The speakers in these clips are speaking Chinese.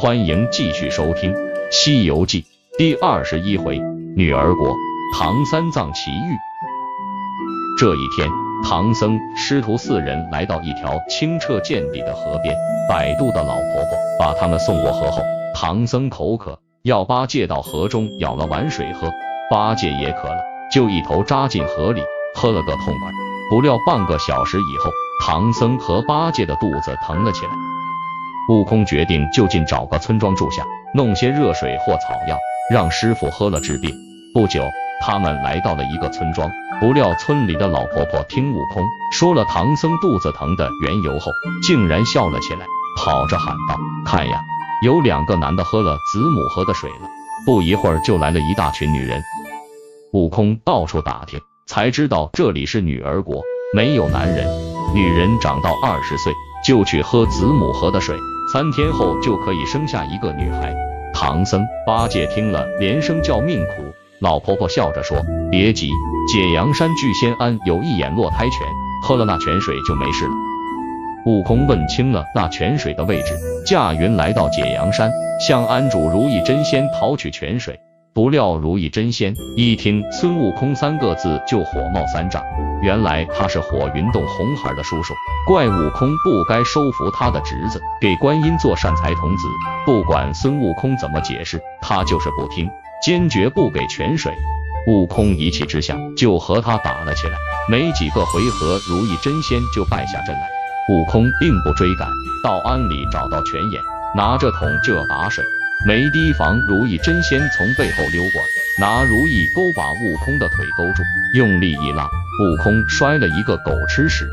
欢迎继续收听《西游记》第二十一回女儿国唐三藏奇遇。这一天，唐僧师徒四人来到一条清澈见底的河边，摆渡的老婆婆把他们送过河后，唐僧口渴，要八戒到河中舀了碗水喝，八戒也渴了，就一头扎进河里喝了个痛快。不料半个小时以后，唐僧和八戒的肚子疼了起来。悟空决定就近找个村庄住下，弄些热水或草药，让师傅喝了治病。不久，他们来到了一个村庄，不料村里的老婆婆听悟空说了唐僧肚子疼的缘由后，竟然笑了起来，跑着喊道：“看呀，有两个男的喝了子母河的水了。”不一会儿，就来了一大群女人。悟空到处打听，才知道这里是女儿国，没有男人，女人长到二十岁就去喝子母河的水。三天后就可以生下一个女孩。唐僧、八戒听了，连声叫命苦。老婆婆笑着说：“别急，解阳山聚仙庵有一眼落胎泉，喝了那泉水就没事了。”悟空问清了那泉水的位置，驾云来到解阳山，向庵主如意真仙讨取泉水。不料如意真仙一听孙悟空三个字，就火冒三丈。原来他是火云洞红孩的叔叔，怪悟空不该收服他的侄子，给观音做善财童子。不管孙悟空怎么解释，他就是不听，坚决不给泉水。悟空一气之下就和他打了起来，没几个回合，如意真仙就败下阵来。悟空并不追赶，到庵里找到泉眼，拿着桶就要打水。没提防，如意真仙从背后溜过来，拿如意钩把悟空的腿勾住，用力一拉，悟空摔了一个狗吃屎。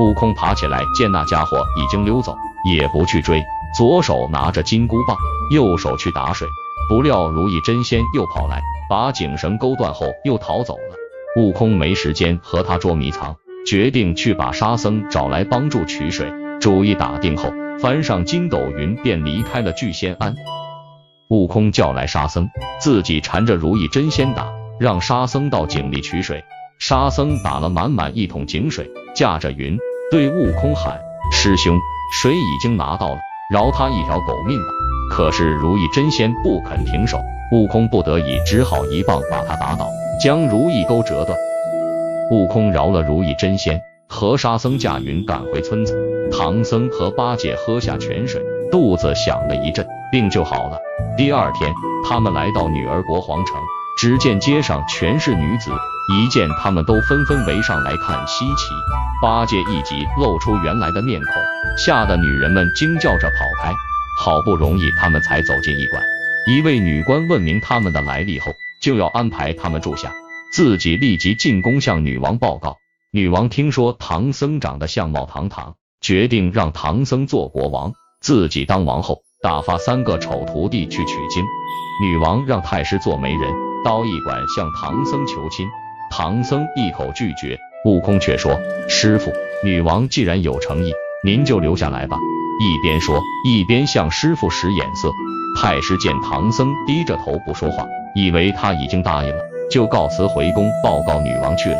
悟空爬起来，见那家伙已经溜走，也不去追，左手拿着金箍棒，右手去打水。不料如意真仙又跑来，把颈绳勾断后又逃走了。悟空没时间和他捉迷藏，决定去把沙僧找来帮助取水。主意打定后。翻上筋斗云，便离开了聚仙庵。悟空叫来沙僧，自己缠着如意真仙打，让沙僧到井里取水。沙僧打了满满一桶井水，驾着云对悟空喊：“师兄，水已经拿到了，饶他一条狗命吧。”可是如意真仙不肯停手，悟空不得已只好一棒把他打倒，将如意钩折断。悟空饶了如意真仙，和沙僧驾云赶回村子。唐僧和八戒喝下泉水，肚子响了一阵，病就好了。第二天，他们来到女儿国皇城，只见街上全是女子，一见他们都纷纷围上来看稀奇。八戒一急，露出原来的面孔，吓得女人们惊叫着跑开。好不容易，他们才走进驿馆。一位女官问明他们的来历后，就要安排他们住下，自己立即进宫向女王报告。女王听说唐僧长得相貌堂堂。决定让唐僧做国王，自己当王后，打发三个丑徒弟去取经。女王让太师做媒人，到驿馆向唐僧求亲。唐僧一口拒绝，悟空却说：“师傅，女王既然有诚意，您就留下来吧。”一边说，一边向师傅使眼色。太师见唐僧低着头不说话，以为他已经答应了，就告辞回宫报告女王去了。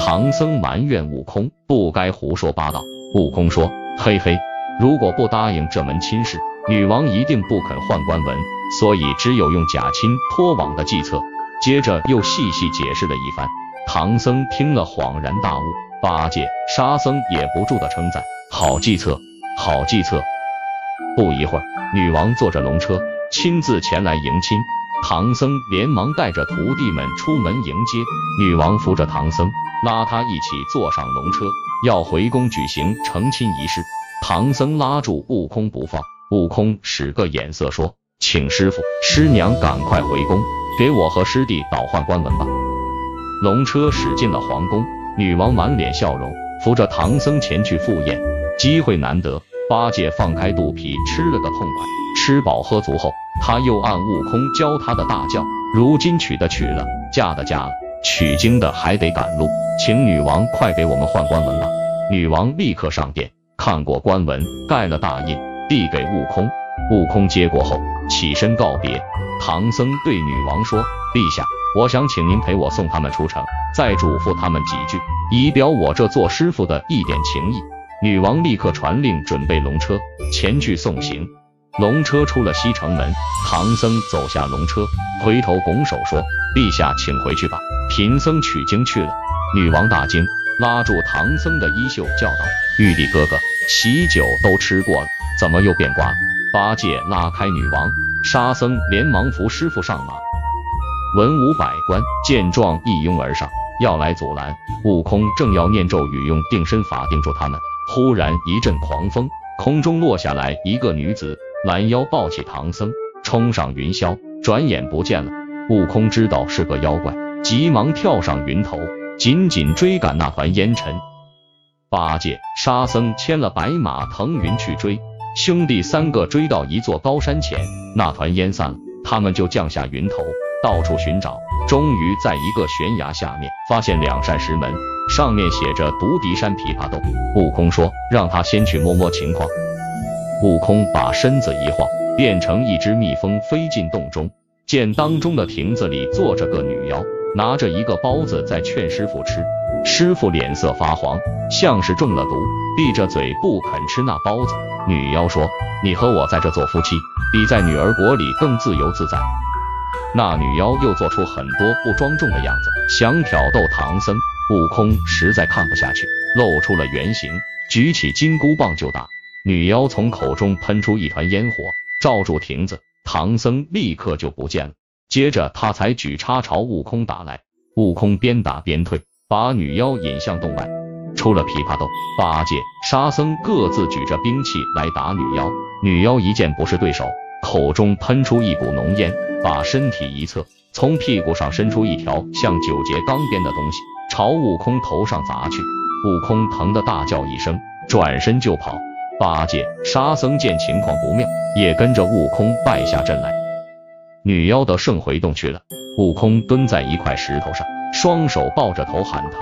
唐僧埋怨悟空不该胡说八道。悟空说：“嘿嘿，如果不答应这门亲事，女王一定不肯换官文，所以只有用假亲托网的计策。”接着又细细解释了一番。唐僧听了恍然大悟，八戒、沙僧也不住的称赞：“好计策，好计策！”不一会儿，女王坐着龙车亲自前来迎亲，唐僧连忙带着徒弟们出门迎接。女王扶着唐僧，拉他一起坐上龙车。要回宫举行成亲仪式，唐僧拉住悟空不放，悟空使个眼色说：“请师傅师娘赶快回宫，给我和师弟倒换官文吧。”龙车驶进了皇宫，女王满脸笑容，扶着唐僧前去赴宴。机会难得，八戒放开肚皮吃了个痛快。吃饱喝足后，他又按悟空教他的大叫：“如今娶的娶了，嫁的嫁了。”取经的还得赶路，请女王快给我们换官文吧。女王立刻上殿，看过官文，盖了大印，递给悟空。悟空接过后，起身告别。唐僧对女王说：“陛下，我想请您陪我送他们出城，再嘱咐他们几句，以表我这做师傅的一点情谊。”女王立刻传令准备龙车前去送行。龙车出了西城门，唐僧走下龙车，回头拱手说：“陛下，请回去吧，贫僧取经去了。”女王大惊，拉住唐僧的衣袖，叫道：“玉帝哥哥，喜酒都吃过了，怎么又变卦了？”八戒拉开女王，沙僧连忙扶师傅上马。文武百官见状，一拥而上，要来阻拦。悟空正要念咒语，用定身法定住他们，忽然一阵狂风，空中落下来一个女子，拦腰抱起唐僧，冲上云霄，转眼不见了。悟空知道是个妖怪，急忙跳上云头，紧紧追赶那团烟尘。八戒、沙僧牵了白马腾云去追，兄弟三个追到一座高山前，那团烟散了，他们就降下云头。到处寻找，终于在一个悬崖下面发现两扇石门，上面写着“独敌山琵琶洞”。悟空说：“让他先去摸摸情况。”悟空把身子一晃，变成一只蜜蜂飞进洞中，见当中的亭子里坐着个女妖，拿着一个包子在劝师傅吃。师傅脸色发黄，像是中了毒，闭着嘴不肯吃那包子。女妖说：“你和我在这做夫妻，比在女儿国里更自由自在。”那女妖又做出很多不庄重的样子，想挑逗唐僧。悟空实在看不下去，露出了原形，举起金箍棒就打。女妖从口中喷出一团烟火，罩住亭子，唐僧立刻就不见了。接着他才举叉朝悟空打来，悟空边打边退，把女妖引向洞外。出了琵琶洞，八戒、沙僧各自举着兵器来打女妖。女妖一见不是对手，口中喷出一股浓烟。把身体一侧，从屁股上伸出一条像九节钢鞭的东西，朝悟空头上砸去。悟空疼得大叫一声，转身就跑。八戒、沙僧见情况不妙，也跟着悟空败下阵来。女妖得胜回洞去了。悟空蹲在一块石头上，双手抱着头喊疼。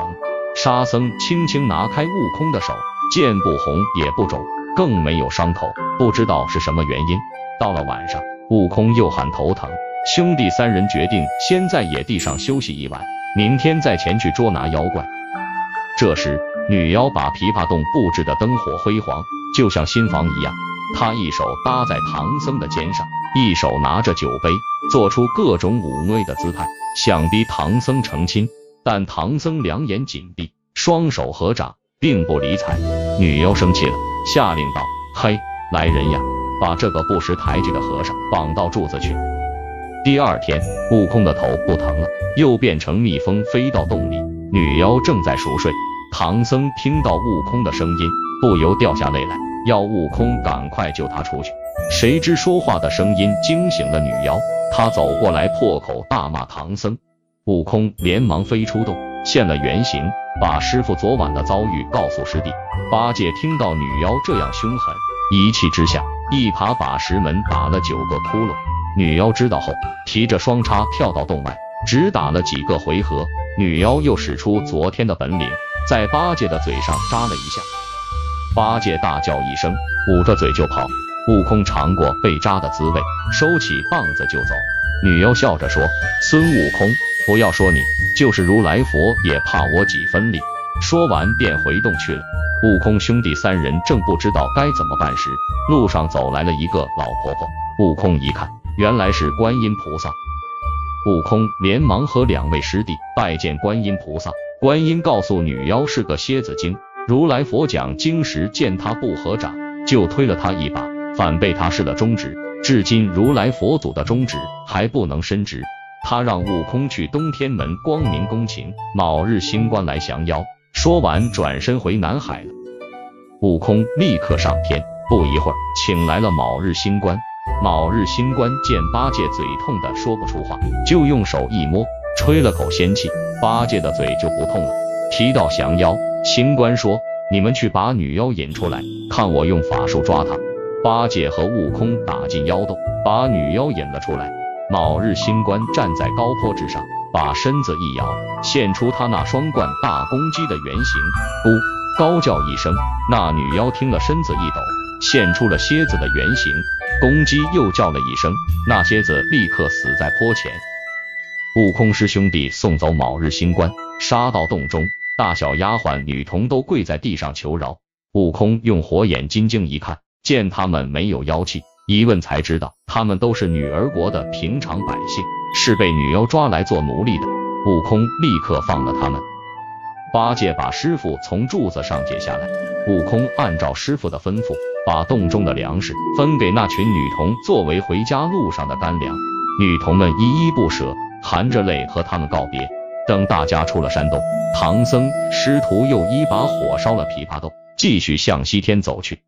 沙僧轻轻拿开悟空的手，见不红也不肿，更没有伤口，不知道是什么原因。到了晚上，悟空又喊头疼。兄弟三人决定先在野地上休息一晚，明天再前去捉拿妖怪。这时，女妖把琵琶洞布置的灯火辉煌，就像新房一样。她一手搭在唐僧的肩上，一手拿着酒杯，做出各种妩媚的姿态，想逼唐僧成亲。但唐僧两眼紧闭，双手合掌，并不理睬。女妖生气了，下令道：“嘿，来人呀，把这个不识抬举的和尚绑到柱子去。”第二天，悟空的头不疼了，又变成蜜蜂飞到洞里。女妖正在熟睡，唐僧听到悟空的声音，不由掉下泪来，要悟空赶快救他出去。谁知说话的声音惊醒了女妖，她走过来破口大骂唐僧。悟空连忙飞出洞，现了原形，把师傅昨晚的遭遇告诉师弟。八戒听到女妖这样凶狠，一气之下，一耙把石门打了九个窟窿。女妖知道后，提着双叉跳到洞外，只打了几个回合。女妖又使出昨天的本领，在八戒的嘴上扎了一下。八戒大叫一声，捂着嘴就跑。悟空尝过被扎的滋味，收起棒子就走。女妖笑着说：“孙悟空，不要说你，就是如来佛也怕我几分力。”说完便回洞去了。悟空兄弟三人正不知道该怎么办时，路上走来了一个老婆婆。悟空一看。原来是观音菩萨，悟空连忙和两位师弟拜见观音菩萨。观音告诉女妖是个蝎子精，如来佛讲经时见他不合掌，就推了他一把，反被他失了中指。至今如来佛祖的中指还不能伸直。他让悟空去东天门光明宫请卯日星官来降妖。说完转身回南海了。悟空立刻上天，不一会儿请来了卯日星官。卯日星官见八戒嘴痛的说不出话，就用手一摸，吹了口仙气，八戒的嘴就不痛了。提到降妖，星官说：“你们去把女妖引出来，看我用法术抓她。”八戒和悟空打进妖洞，把女妖引了出来。卯日星官站在高坡之上，把身子一摇，现出他那双冠大公鸡的原形。咕，高叫一声，那女妖听了身子一抖，现出了蝎子的原形。公鸡又叫了一声，那蝎子立刻死在坡前。悟空师兄弟送走卯日星官，杀到洞中，大小丫鬟女童都跪在地上求饶。悟空用火眼金睛一看，见他们没有妖气，一问才知道，他们都是女儿国的平常百姓，是被女妖抓来做奴隶的。悟空立刻放了他们。八戒把师傅从柱子上解下来，悟空按照师傅的吩咐，把洞中的粮食分给那群女童作为回家路上的干粮。女童们依依不舍，含着泪和他们告别。等大家出了山洞，唐僧师徒又一把火烧了琵琶洞，继续向西天走去。